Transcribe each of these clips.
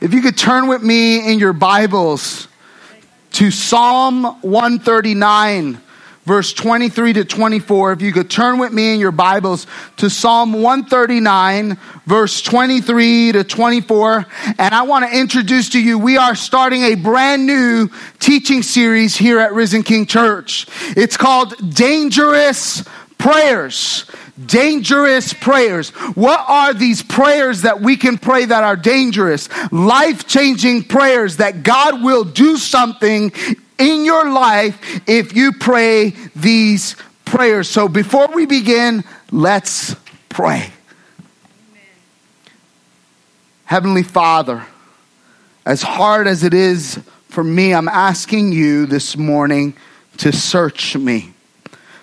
If you could turn with me in your Bibles to Psalm 139, verse 23 to 24. If you could turn with me in your Bibles to Psalm 139, verse 23 to 24. And I want to introduce to you, we are starting a brand new teaching series here at Risen King Church. It's called Dangerous Prayers dangerous prayers. What are these prayers that we can pray that are dangerous? Life changing prayers that God will do something in your life if you pray these prayers. So before we begin, let's pray. Amen. Heavenly Father, as hard as it is for me, I'm asking you this morning to search me.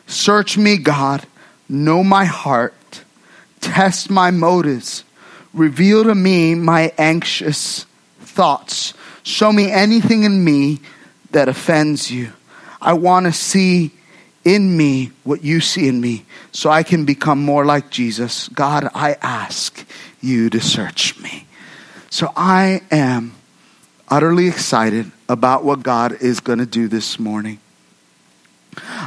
Search me, God know my heart, test my motives, reveal to me my anxious thoughts. Show me anything in me that offends you. I want to see in me what you see in me so I can become more like Jesus. God, I ask you to search me. So I am utterly excited about what God is going to do this morning.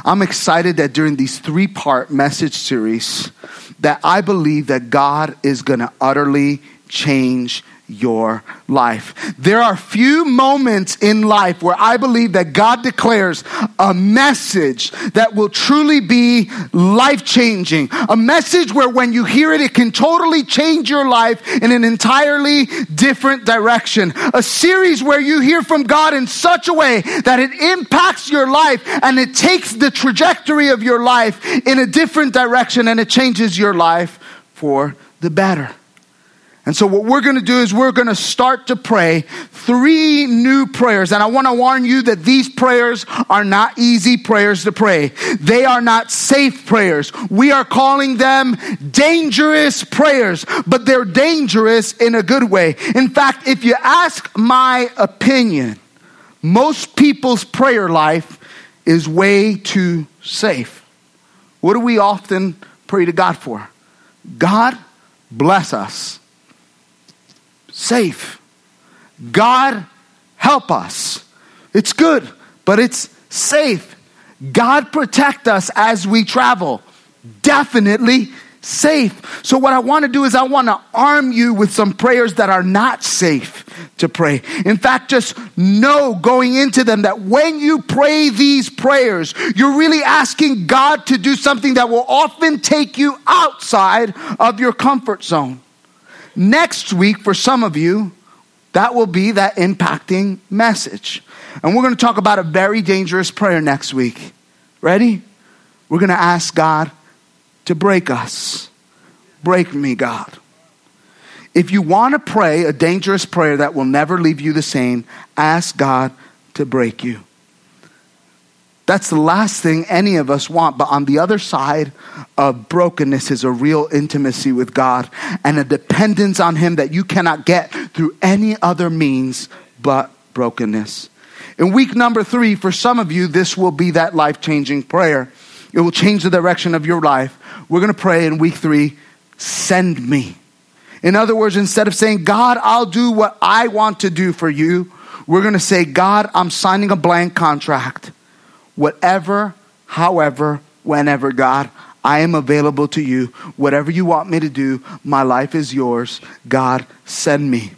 I'm excited that during these three part message series that I believe that God is going to utterly change your life. There are few moments in life where I believe that God declares a message that will truly be life changing. A message where when you hear it, it can totally change your life in an entirely different direction. A series where you hear from God in such a way that it impacts your life and it takes the trajectory of your life in a different direction and it changes your life for the better. And so, what we're going to do is we're going to start to pray three new prayers. And I want to warn you that these prayers are not easy prayers to pray. They are not safe prayers. We are calling them dangerous prayers, but they're dangerous in a good way. In fact, if you ask my opinion, most people's prayer life is way too safe. What do we often pray to God for? God, bless us safe. God, help us. It's good, but it's safe. God, protect us as we travel. Definitely safe. So, what I want to do is, I want to arm you with some prayers that are not safe to pray. In fact, just know going into them that when you pray these prayers, you're really asking God to do something that will often take you outside of your comfort zone. Next week, for some of you, that will be that impacting message. And we're going to talk about a very dangerous prayer next week. Ready? We're going to ask God to break us. Break me, God. If you want to pray a dangerous prayer that will never leave you the same, ask God to break you. That's the last thing any of us want. But on the other side of brokenness is a real intimacy with God and a dependence on Him that you cannot get through any other means but brokenness. In week number three, for some of you, this will be that life changing prayer. It will change the direction of your life. We're going to pray in week three send me. In other words, instead of saying, God, I'll do what I want to do for you, we're going to say, God, I'm signing a blank contract whatever, however, whenever, God, I am available to you. Whatever you want me to do, my life is yours. God, send me.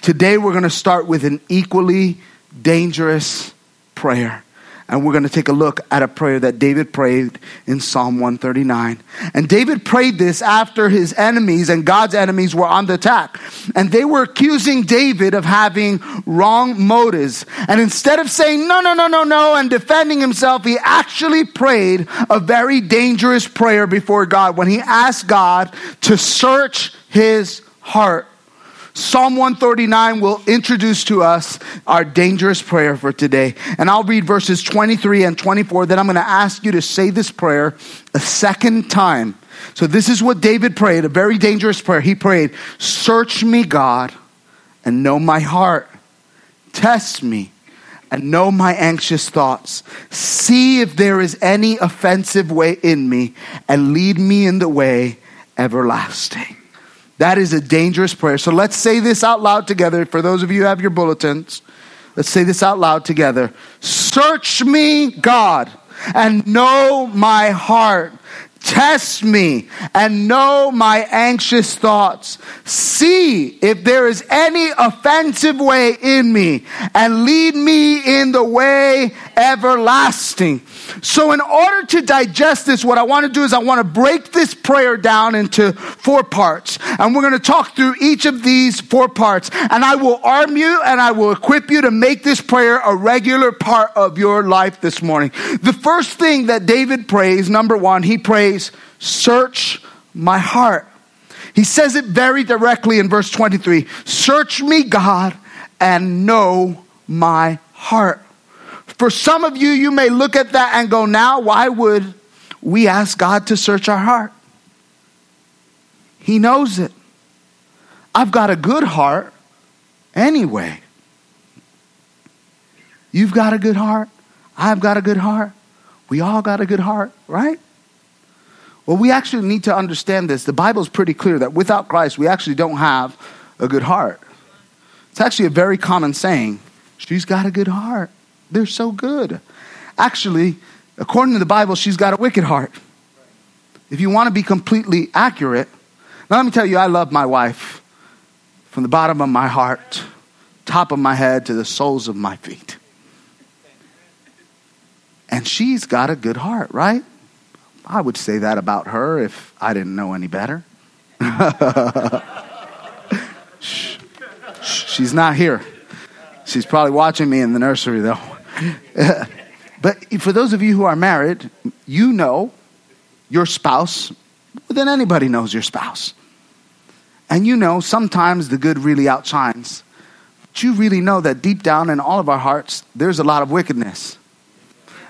Today, we're going to start with an equally dangerous prayer. And we're going to take a look at a prayer that David prayed in Psalm 139. And David prayed this after his enemies and God's enemies were on the attack. And they were accusing David of having wrong motives. And instead of saying, no, no, no, no, no, and defending himself, he actually prayed a very dangerous prayer before God when he asked God to search his heart Psalm 139 will introduce to us our dangerous prayer for today. And I'll read verses 23 and 24. Then I'm going to ask you to say this prayer a second time. So, this is what David prayed, a very dangerous prayer. He prayed, Search me, God, and know my heart. Test me and know my anxious thoughts. See if there is any offensive way in me, and lead me in the way everlasting. That is a dangerous prayer. So let's say this out loud together. For those of you who have your bulletins, let's say this out loud together. Search me, God, and know my heart. Test me and know my anxious thoughts. See if there is any offensive way in me and lead me in the way everlasting. So, in order to digest this, what I want to do is I want to break this prayer down into four parts. And we're going to talk through each of these four parts. And I will arm you and I will equip you to make this prayer a regular part of your life this morning. The first thing that David prays, number one, he prays, Search my heart. He says it very directly in verse 23 Search me, God, and know my heart. For some of you, you may look at that and go, now, why would we ask God to search our heart? He knows it. I've got a good heart anyway. You've got a good heart. I've got a good heart. We all got a good heart, right? Well, we actually need to understand this. The Bible is pretty clear that without Christ, we actually don't have a good heart. It's actually a very common saying. She's got a good heart. They're so good. Actually, according to the Bible, she's got a wicked heart. If you want to be completely accurate, now let me tell you, I love my wife from the bottom of my heart, top of my head, to the soles of my feet. And she's got a good heart, right? I would say that about her if I didn't know any better. She's not here. She's probably watching me in the nursery, though. but for those of you who are married, you know your spouse than anybody knows your spouse. And you know sometimes the good really outshines. But you really know that deep down in all of our hearts, there's a lot of wickedness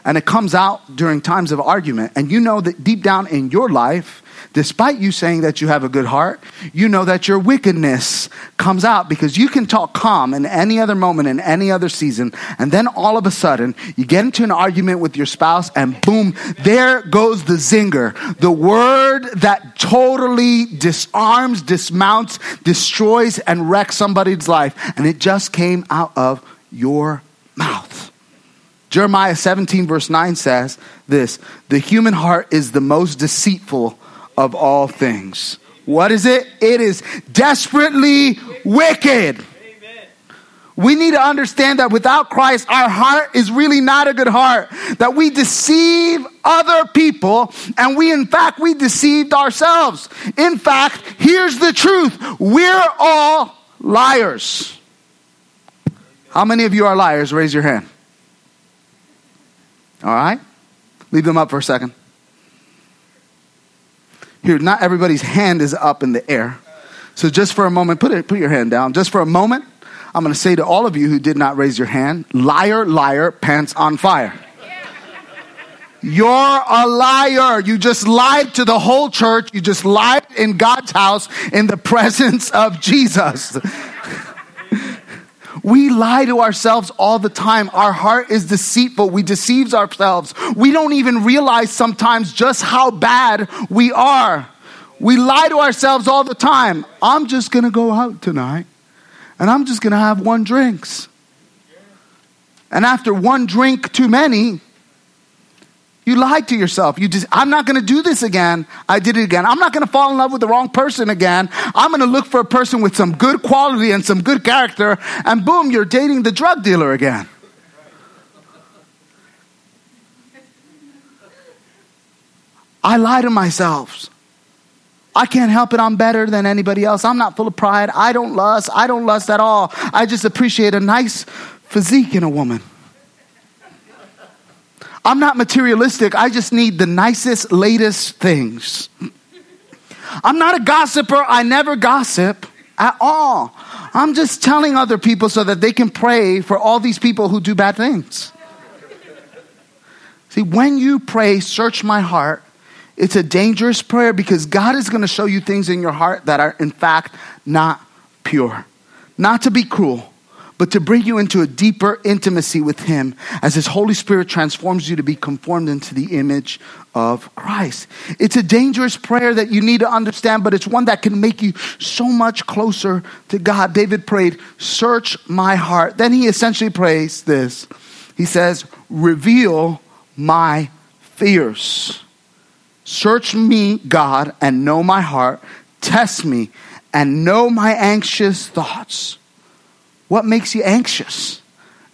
and it comes out during times of argument. And you know that deep down in your life, despite you saying that you have a good heart, you know that your wickedness comes out because you can talk calm in any other moment, in any other season. And then all of a sudden, you get into an argument with your spouse, and boom, there goes the zinger. The word that totally disarms, dismounts, destroys, and wrecks somebody's life. And it just came out of your mouth. Jeremiah 17, verse 9 says this The human heart is the most deceitful of all things. What is it? It is desperately wicked. We need to understand that without Christ, our heart is really not a good heart. That we deceive other people, and we, in fact, we deceived ourselves. In fact, here's the truth we're all liars. How many of you are liars? Raise your hand. All right? Leave them up for a second. Here, not everybody's hand is up in the air. So just for a moment, put it, put your hand down. Just for a moment, I'm going to say to all of you who did not raise your hand, liar, liar, pants on fire. You're a liar. You just lied to the whole church. You just lied in God's house in the presence of Jesus. We lie to ourselves all the time. Our heart is deceitful. We deceive ourselves. We don't even realize sometimes just how bad we are. We lie to ourselves all the time. I'm just going to go out tonight and I'm just going to have one drinks. And after one drink too many, you lied to yourself. You just, I'm not going to do this again. I did it again. I'm not going to fall in love with the wrong person again. I'm going to look for a person with some good quality and some good character. And boom, you're dating the drug dealer again. I lie to myself. I can't help it. I'm better than anybody else. I'm not full of pride. I don't lust. I don't lust at all. I just appreciate a nice physique in a woman. I'm not materialistic. I just need the nicest, latest things. I'm not a gossiper. I never gossip at all. I'm just telling other people so that they can pray for all these people who do bad things. See, when you pray, search my heart, it's a dangerous prayer because God is going to show you things in your heart that are, in fact, not pure. Not to be cruel, but to bring you into a deeper intimacy with Him as His Holy Spirit transforms you to be conformed into the image of Christ. It's a dangerous prayer that you need to understand, but it's one that can make you so much closer to God. David prayed, Search my heart. Then he essentially prays this He says, Reveal my fears. Search me, God, and know my heart. Test me and know my anxious thoughts. What makes you anxious?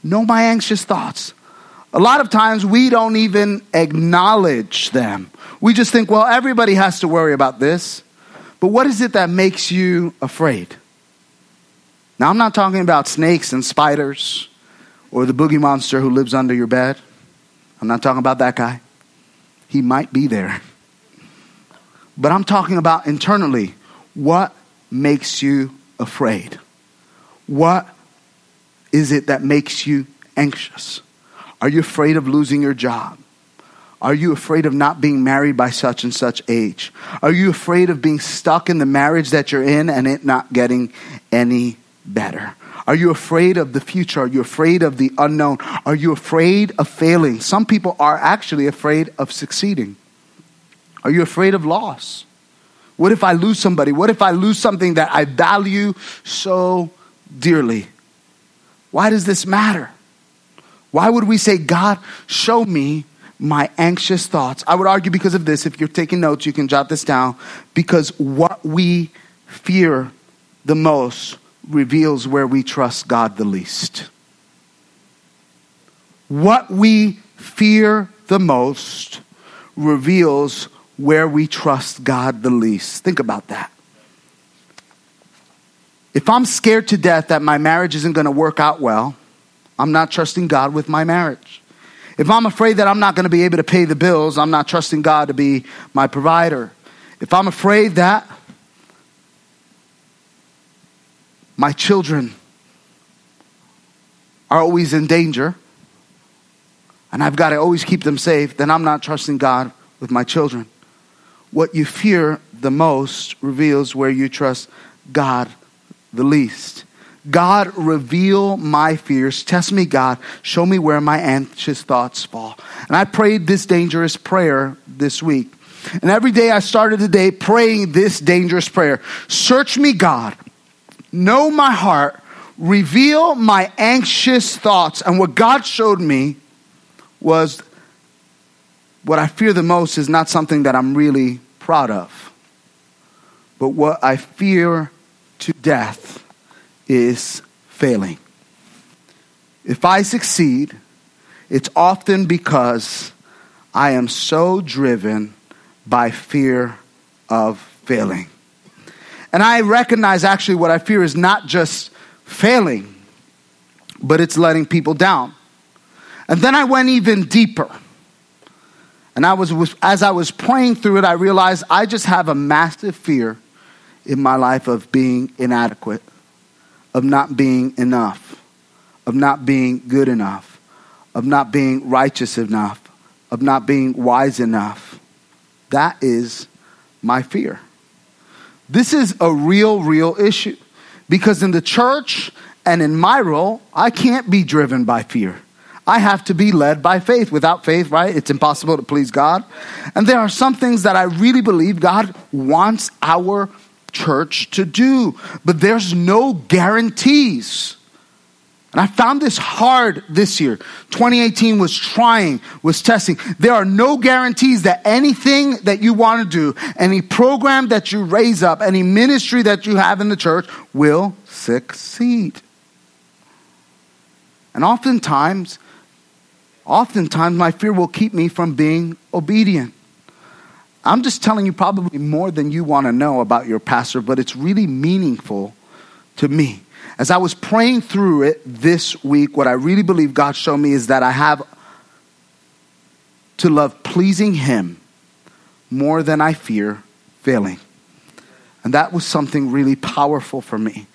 Know my anxious thoughts. A lot of times we don't even acknowledge them. We just think, well, everybody has to worry about this. But what is it that makes you afraid? Now, I'm not talking about snakes and spiders or the boogie monster who lives under your bed. I'm not talking about that guy. He might be there. But I'm talking about internally what makes you afraid? What is it that makes you anxious? Are you afraid of losing your job? Are you afraid of not being married by such and such age? Are you afraid of being stuck in the marriage that you're in and it not getting any better? Are you afraid of the future? Are you afraid of the unknown? Are you afraid of failing? Some people are actually afraid of succeeding. Are you afraid of loss? What if I lose somebody? What if I lose something that I value so dearly? Why does this matter? Why would we say, God, show me my anxious thoughts? I would argue because of this. If you're taking notes, you can jot this down. Because what we fear the most reveals where we trust God the least. What we fear the most reveals where we trust God the least. Think about that. If I'm scared to death that my marriage isn't going to work out well, I'm not trusting God with my marriage. If I'm afraid that I'm not going to be able to pay the bills, I'm not trusting God to be my provider. If I'm afraid that my children are always in danger and I've got to always keep them safe, then I'm not trusting God with my children. What you fear the most reveals where you trust God the least. God, reveal my fears. Test me, God. Show me where my anxious thoughts fall. And I prayed this dangerous prayer this week. And every day I started the day praying this dangerous prayer Search me, God. Know my heart. Reveal my anxious thoughts. And what God showed me was what I fear the most is not something that I'm really proud of. But what I fear to death is failing. If I succeed, it's often because I am so driven by fear of failing. And I recognize actually what I fear is not just failing, but it's letting people down. And then I went even deeper. And I was, as I was praying through it, I realized I just have a massive fear in my life of being inadequate, of not being enough, of not being good enough, of not being righteous enough, of not being wise enough. That is my fear. This is a real, real issue because in the church and in my role, I can't be driven by fear. I have to be led by faith. Without faith, right, it's impossible to please God. And there are some things that I really believe God wants our church to do, but there's no guarantees. And I found this hard this year. 2018 was trying, was testing. There are no guarantees that anything that you want to do, any program that you raise up, any ministry that you have in the church will succeed. And oftentimes, oftentimes my fear will keep me from being obedient. I'm just telling you probably more than you want to know about your pastor, but it's really meaningful to me. As I was praying through it this week, what I really believe God showed me is that I have to love pleasing Him more than I fear failing. And that was something really powerful for me.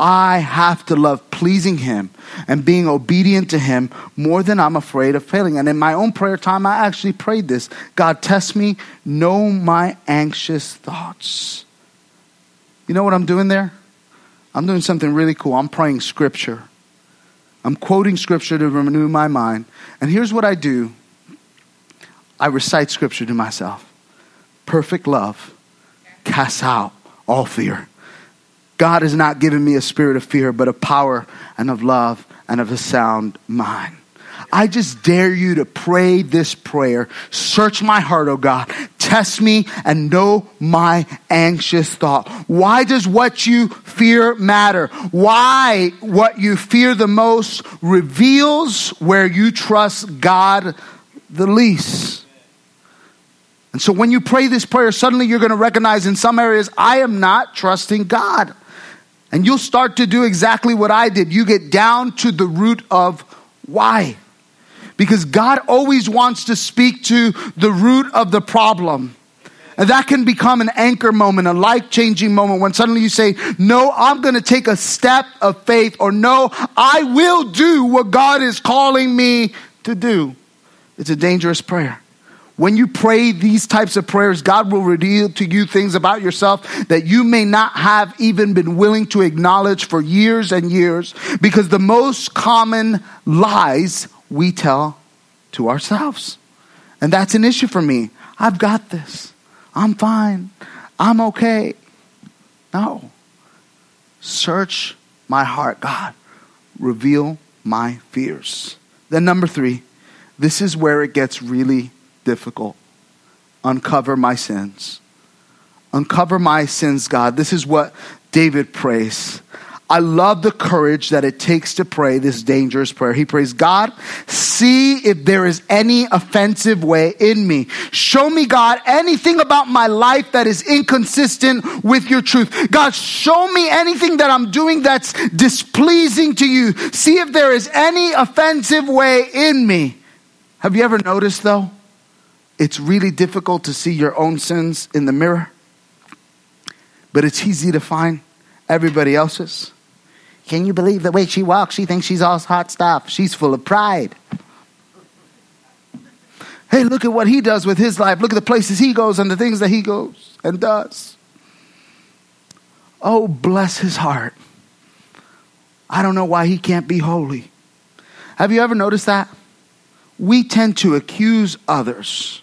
I have to love pleasing Him and being obedient to Him more than I'm afraid of failing. And in my own prayer time, I actually prayed this God, test me, know my anxious thoughts. You know what I'm doing there? I'm doing something really cool. I'm praying scripture I'm quoting scripture to renew my mind. And here's what I do I recite scripture to myself. Perfect love casts out all fear. God has not given me a spirit of fear, but of power and of love and of a sound mind. I just dare you to pray this prayer. Search my heart, oh God. Test me and know my anxious thought. Why does what you fear matter? Why what you fear the most reveals where you trust God the least. And so when you pray this prayer, suddenly you're going to recognize in some areas, I am not trusting God. And you'll start to do exactly what I did. You get down to the root of why. Because God always wants to speak to the root of the problem. And that can become an anchor moment, a life changing moment when suddenly you say, No, I'm going to take a step of faith, or No, I will do what God is calling me to do. It's a dangerous prayer. When you pray these types of prayers, God will reveal to you things about yourself that you may not have even been willing to acknowledge for years and years because the most common lies we tell to ourselves. And that's an issue for me. I've got this. I'm fine. I'm okay. No. Search my heart, God. Reveal my fears. Then, number three, this is where it gets really difficult. Uncover my sins. Uncover my sins, God. This is what David prays. I love the courage that it takes to pray this dangerous prayer. He prays, God, see if there is any offensive way in me. Show me, God, anything about my life that is inconsistent with your truth. God, show me anything that I'm doing that's displeasing to you. See if there is any offensive way in me. Have you ever noticed, though? It's really difficult to see your own sins in the mirror, but it's easy to find everybody else's. Can you believe the way she walks? She thinks she's all hot stuff. She's full of pride. Hey, look at what he does with his life. Look at the places he goes and the things that he goes and does. Oh, bless his heart. I don't know why he can't be holy. Have you ever noticed that? We tend to accuse others.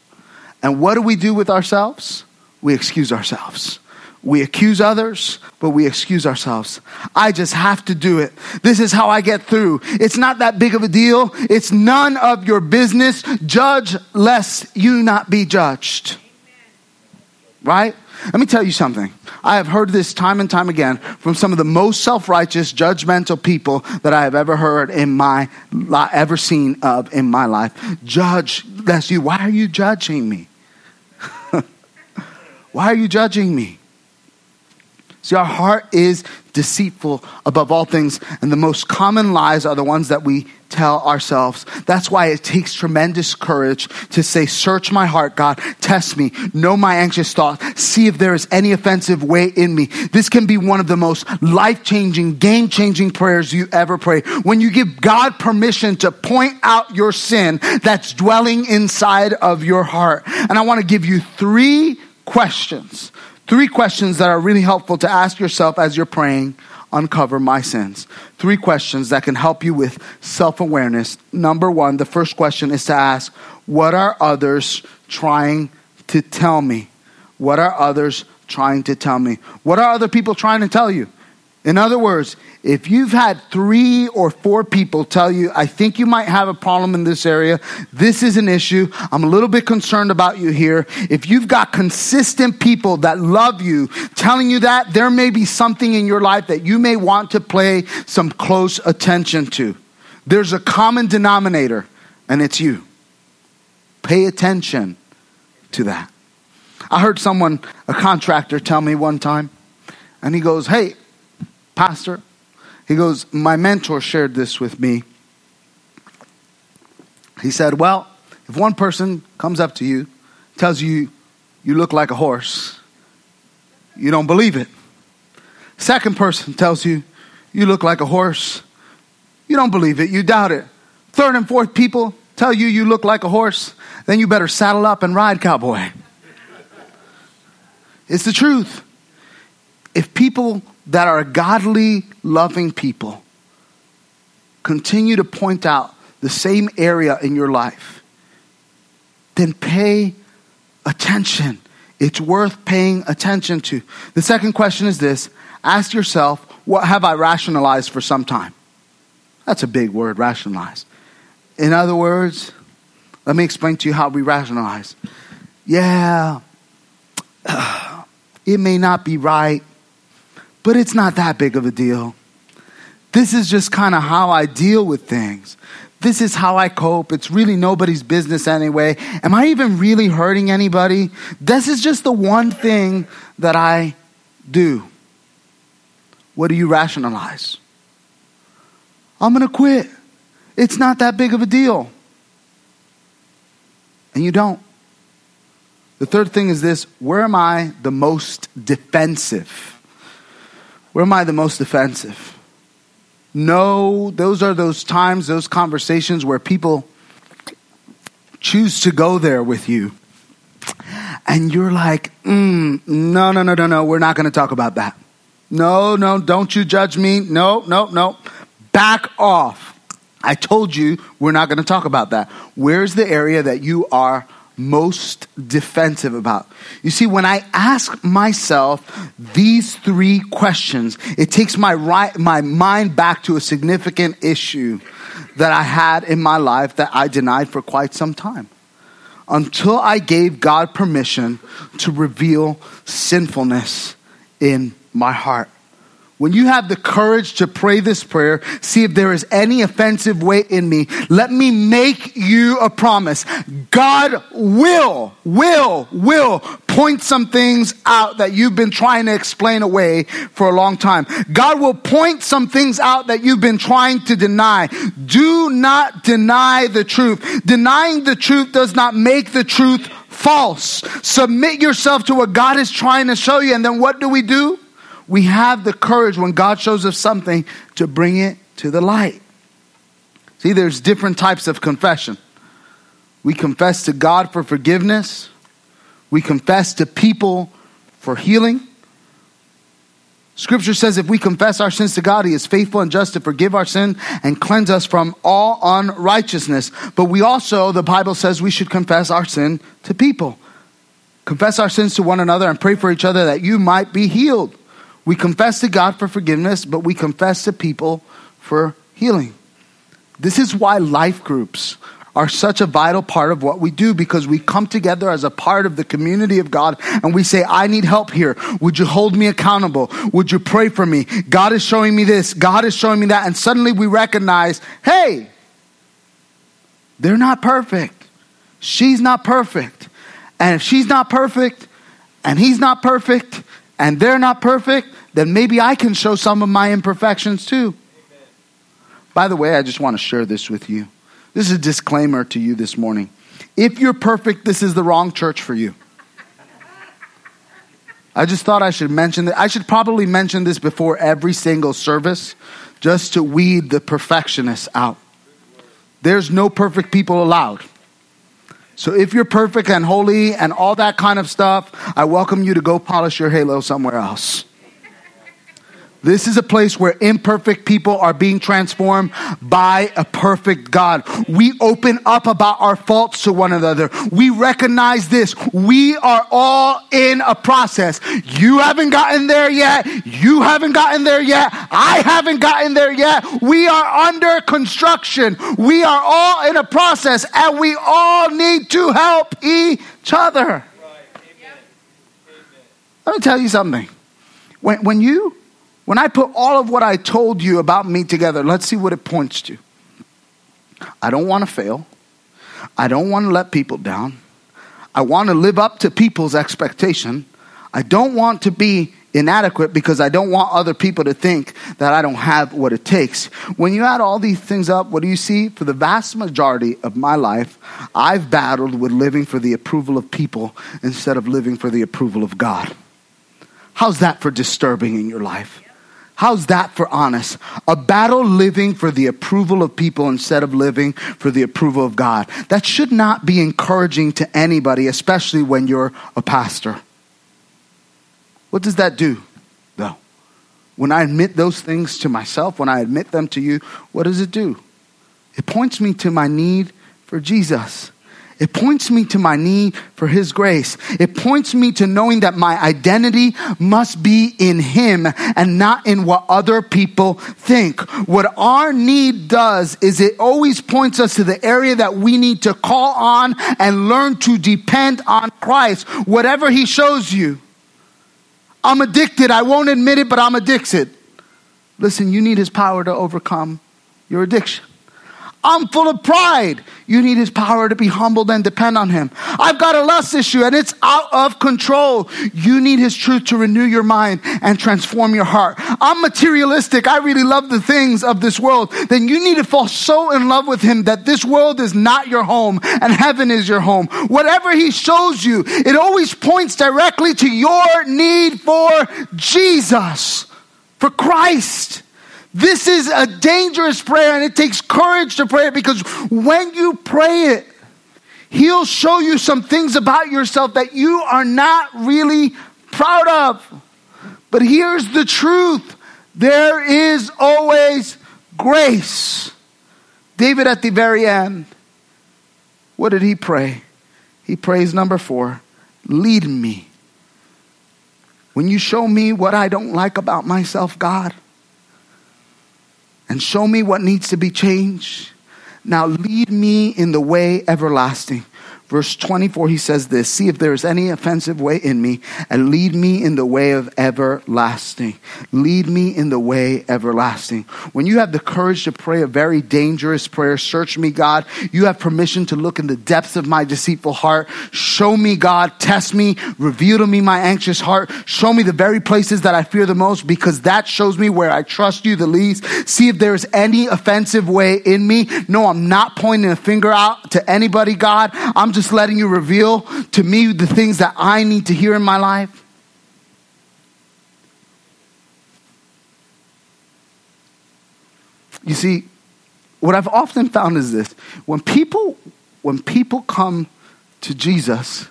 And what do we do with ourselves? We excuse ourselves. We accuse others, but we excuse ourselves. I just have to do it. This is how I get through. It's not that big of a deal. It's none of your business. Judge lest you not be judged. Right? Let me tell you something. I have heard this time and time again from some of the most self-righteous, judgmental people that I have ever heard in my ever seen of in my life. Judge lest you. Why are you judging me? Why are you judging me? See, our heart is deceitful above all things, and the most common lies are the ones that we tell ourselves. That's why it takes tremendous courage to say, Search my heart, God, test me, know my anxious thoughts, see if there is any offensive way in me. This can be one of the most life changing, game changing prayers you ever pray. When you give God permission to point out your sin that's dwelling inside of your heart. And I want to give you three questions Three questions that are really helpful to ask yourself as you're praying uncover my sins. Three questions that can help you with self awareness. Number one, the first question is to ask, What are others trying to tell me? What are others trying to tell me? What are other people trying to tell you? In other words, if you've had three or four people tell you, I think you might have a problem in this area, this is an issue, I'm a little bit concerned about you here. If you've got consistent people that love you telling you that, there may be something in your life that you may want to pay some close attention to. There's a common denominator, and it's you. Pay attention to that. I heard someone, a contractor, tell me one time, and he goes, Hey, Pastor, he goes, My mentor shared this with me. He said, Well, if one person comes up to you, tells you you look like a horse, you don't believe it. Second person tells you you look like a horse, you don't believe it, you doubt it. Third and fourth people tell you you look like a horse, then you better saddle up and ride, cowboy. It's the truth. If people that are godly, loving people continue to point out the same area in your life, then pay attention. It's worth paying attention to. The second question is this ask yourself, what have I rationalized for some time? That's a big word, rationalize. In other words, let me explain to you how we rationalize. Yeah, it may not be right, but it's not that big of a deal. This is just kind of how I deal with things. This is how I cope. It's really nobody's business anyway. Am I even really hurting anybody? This is just the one thing that I do. What do you rationalize? I'm going to quit. It's not that big of a deal. And you don't. The third thing is this where am I the most defensive? Where am I the most offensive? No, those are those times, those conversations where people choose to go there with you. And you're like, mm, no, no, no, no, no, we're not going to talk about that. No, no, don't you judge me. No, no, no. Back off. I told you we're not going to talk about that. Where's the area that you are most defensive about? You see, when I ask myself these three questions, it takes my, right, my mind back to a significant issue that I had in my life that I denied for quite some time. Until I gave God permission to reveal sinfulness in my heart. When you have the courage to pray this prayer, see if there is any offensive way in me. Let me make you a promise. God will, will, will point some things out that you've been trying to explain away for a long time. God will point some things out that you've been trying to deny. Do not deny the truth. Denying the truth does not make the truth false. Submit yourself to what God is trying to show you. And then what do we do? We have the courage when God shows us something to bring it to the light. See, there's different types of confession. We confess to God for forgiveness, we confess to people for healing. Scripture says if we confess our sins to God, He is faithful and just to forgive our sin and cleanse us from all unrighteousness. But we also, the Bible says, we should confess our sin to people. Confess our sins to one another and pray for each other that you might be healed. We confess to God for forgiveness, but we confess to people for healing. This is why life groups are such a vital part of what we do because we come together as a part of the community of God and we say, I need help here. Would you hold me accountable? Would you pray for me? God is showing me this. God is showing me that. And suddenly we recognize, hey, they're not perfect. She's not perfect. And if she's not perfect and he's not perfect and they're not perfect, then maybe I can show some of my imperfections too. Amen. By the way, I just want to share this with you. This is a disclaimer to you this morning. If you're perfect, this is the wrong church for you. I just thought I should mention that. I should probably mention this before every single service just to weed the perfectionists out. There's no perfect people allowed. So if you're perfect and holy and all that kind of stuff, I welcome you to go polish your halo somewhere else. This is a place where imperfect people are being transformed by a perfect God. We open up about our faults to one another. We recognize this. We are all in a process. You haven't gotten there yet. You haven't gotten there yet. I haven't gotten there yet. We are under construction. We are all in a process and we all need to help each other. Let me tell you something. When, when you when I put all of what I told you about me together, let's see what it points to. I don't want to fail. I don't want to let people down. I want to live up to people's expectation. I don't want to be inadequate because I don't want other people to think that I don't have what it takes. When you add all these things up, what do you see? For the vast majority of my life, I've battled with living for the approval of people instead of living for the approval of God. How's that for disturbing in your life? How's that for honest? A battle living for the approval of people instead of living for the approval of God. That should not be encouraging to anybody, especially when you're a pastor. What does that do, though? when I admit those things to myself, when I admit them to you, what does it do? It points me to my need for Jesus. It points me to my need for His grace. It points me to knowing that my identity must be in Him and not in what other people think. What our need does is it always points us to the area that we need to call on and learn to depend on Christ, whatever He shows you. I'm addicted. I won't admit it, but I'm addicted. Listen, you need His power to overcome your addiction. I'm full of pride. You need his power to be humbled and depend on him. I've got a lust issue and it's out of control. You need his truth to renew your mind and transform your heart. I'm materialistic. I really love the things of this world. Then you need to fall so in love with him that this world is not your home and heaven is your home. Whatever he shows you, it always points directly to your need for Jesus, for Christ. This is a dangerous prayer and it takes courage to pray it because when you pray it, He'll show you some things about yourself that you are not really proud of. But here's the truth there is always grace. David at the very end, what did he pray? He prays number four lead me. When you show me what I don't like about myself, God, and show me what needs to be changed. Now lead me in the way everlasting. Verse 24, he says this See if there is any offensive way in me, and lead me in the way of everlasting. Lead me in the way everlasting. When you have the courage to pray a very dangerous prayer, search me, God, you have permission to look in the depths of my deceitful heart. Show me, God, test me, reveal to me my anxious heart. Show me the very places that I fear the most, because that shows me where I trust you the least. See if there is any offensive way in me. No, I'm not pointing a finger out to anybody, God. I'm just letting you reveal to me the things that I need to hear in my life? You see, what I've often found is this when people when people come to Jesus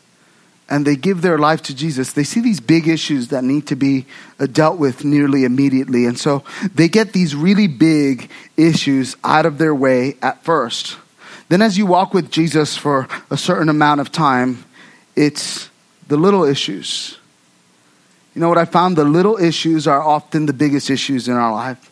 and they give their life to Jesus, they see these big issues that need to be dealt with nearly immediately. And so they get these really big issues out of their way at first. Then, as you walk with Jesus for a certain amount of time, it's the little issues. You know what I found? The little issues are often the biggest issues in our life.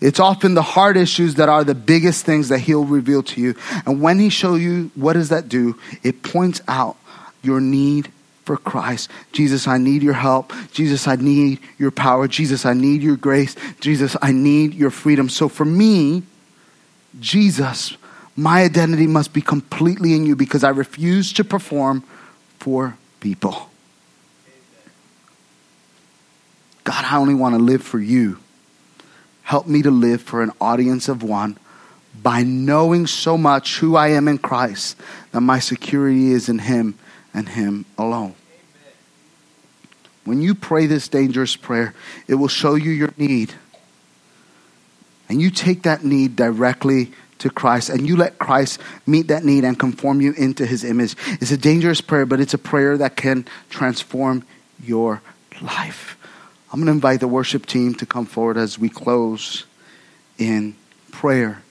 It's often the hard issues that are the biggest things that He'll reveal to you. And when He shows you, what does that do? It points out your need for Christ. Jesus, I need your help. Jesus, I need your power. Jesus, I need your grace. Jesus, I need your freedom. So for me, Jesus my identity must be completely in you because I refuse to perform for people. God, I only want to live for you. Help me to live for an audience of one by knowing so much who I am in Christ that my security is in Him and Him alone. When you pray this dangerous prayer, it will show you your need. And you take that need directly to Christ and you let Christ meet that need and conform you into his image. It's a dangerous prayer, but it's a prayer that can transform your life. I'm going to invite the worship team to come forward as we close in prayer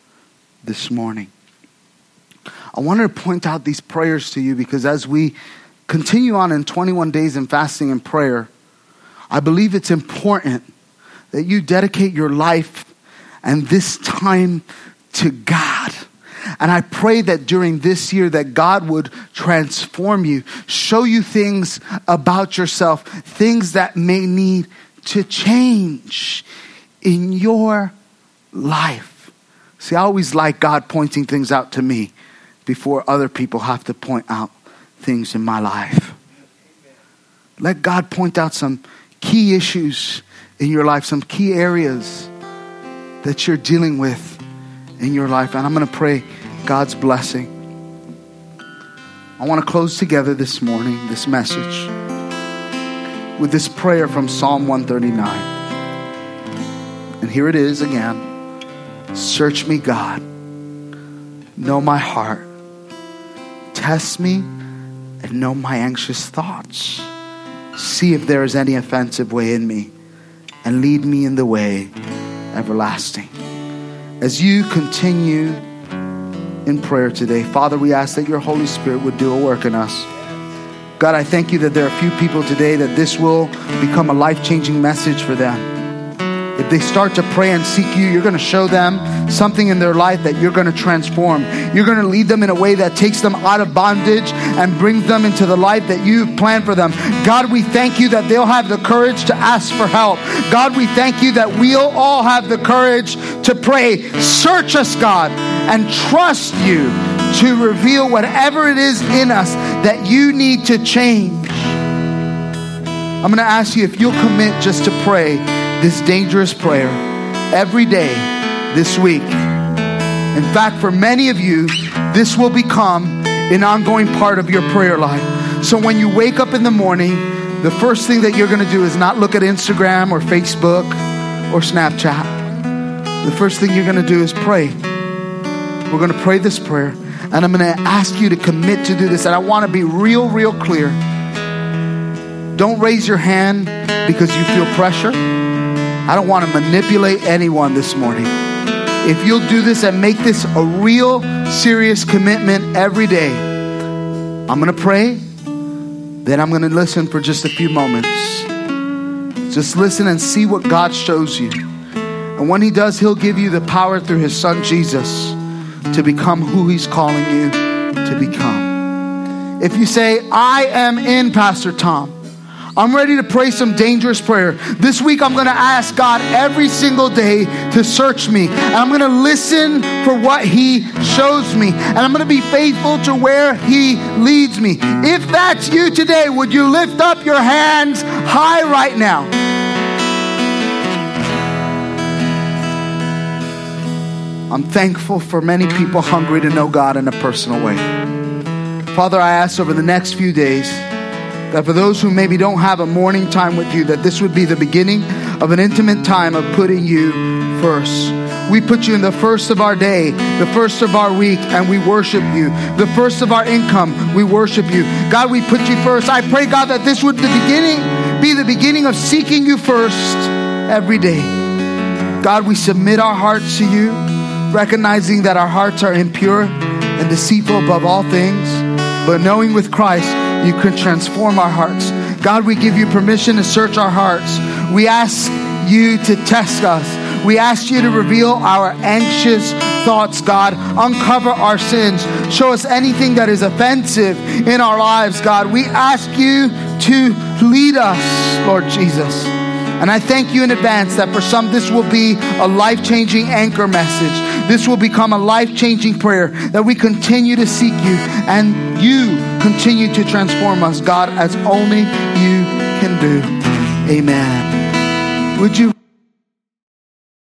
this morning. I wanted to point out these prayers to you because as we continue on in 21 days in fasting and prayer, I believe it's important that you dedicate your life and this time to God. And I pray that during this year that God would transform you, show you things about yourself, things that may need to change in your life. See, I always like God pointing things out to me before other people have to point out things in my life. Let God point out some key issues in your life, some key areas that you're dealing with in your life. And I'm going to pray God's blessing. I want to close together this morning, this message, with this prayer from Psalm 139. And here it is again Search me, God. Know my heart. Test me and know my anxious thoughts. See if there is any offensive way in me and lead me in the way everlasting. As you continue in prayer today, Father, we ask that your Holy Spirit would do a work in us. God, I thank you that there are a few people today that this will become a life changing message for them. If they start to pray and seek you, you're going to show them something in their life that you're going to transform. You're going to lead them in a way that takes them out of bondage and brings them into the life that you've planned for them. God, we thank you that they'll have the courage to ask for help. God, we thank you that we'll all have the courage to pray. Search us, God, and trust you to reveal whatever it is in us that you need to change. I'm going to ask you if you'll commit just to pray this dangerous prayer every day this week. In fact, for many of you, this will become an ongoing part of your prayer life. So when you wake up in the morning, the first thing that you're going to do is not look at Instagram or Facebook or Snapchat. The first thing you're going to do is pray. We're going to pray this prayer, and I'm going to ask you to commit to do this. And I want to be real, real clear. Don't raise your hand because you feel pressure. I don't want to manipulate anyone this morning. If you'll do this and make this a real serious commitment every day, I'm going to pray, then I'm going to listen for just a few moments. Just listen and see what God shows you. And when He does, He'll give you the power through His Son Jesus to become who He's calling you to become. If you say, I am in Pastor Tom, I'm ready to pray some dangerous prayer. This week, I'm going to ask God every single day to search me. And I'm going to listen for what He shows me. And I'm going to be faithful to where He leads me. If that's you today, would you lift up your hands high right now? I'm thankful for many people hungry to know God in a personal way. Father, I ask over the next few days that for those who maybe don't have a morning time with you, that this would be the beginning of an intimate time of putting you first. We put you in the first of our day, the first of our week, and we worship you. The first of our income, we worship you. God, we put you first. I pray, God, that this would the beginning be the beginning of seeking you first every day. God, we submit our hearts to you, recognizing that our hearts are impure and deceitful above all things, but knowing with Christ you can transform our hearts. God, we give you permission to search our hearts. We ask you to test us. We ask you to reveal our anxious thoughts, God. Uncover our sins. Show us anything that is offensive in our lives, God. We ask you to lead us, Lord Jesus. And I thank you in advance that for some, this will be a life changing anchor message. This will become a life changing prayer that we continue to seek you and you continue to transform us, God, as only you can do. Amen. Would you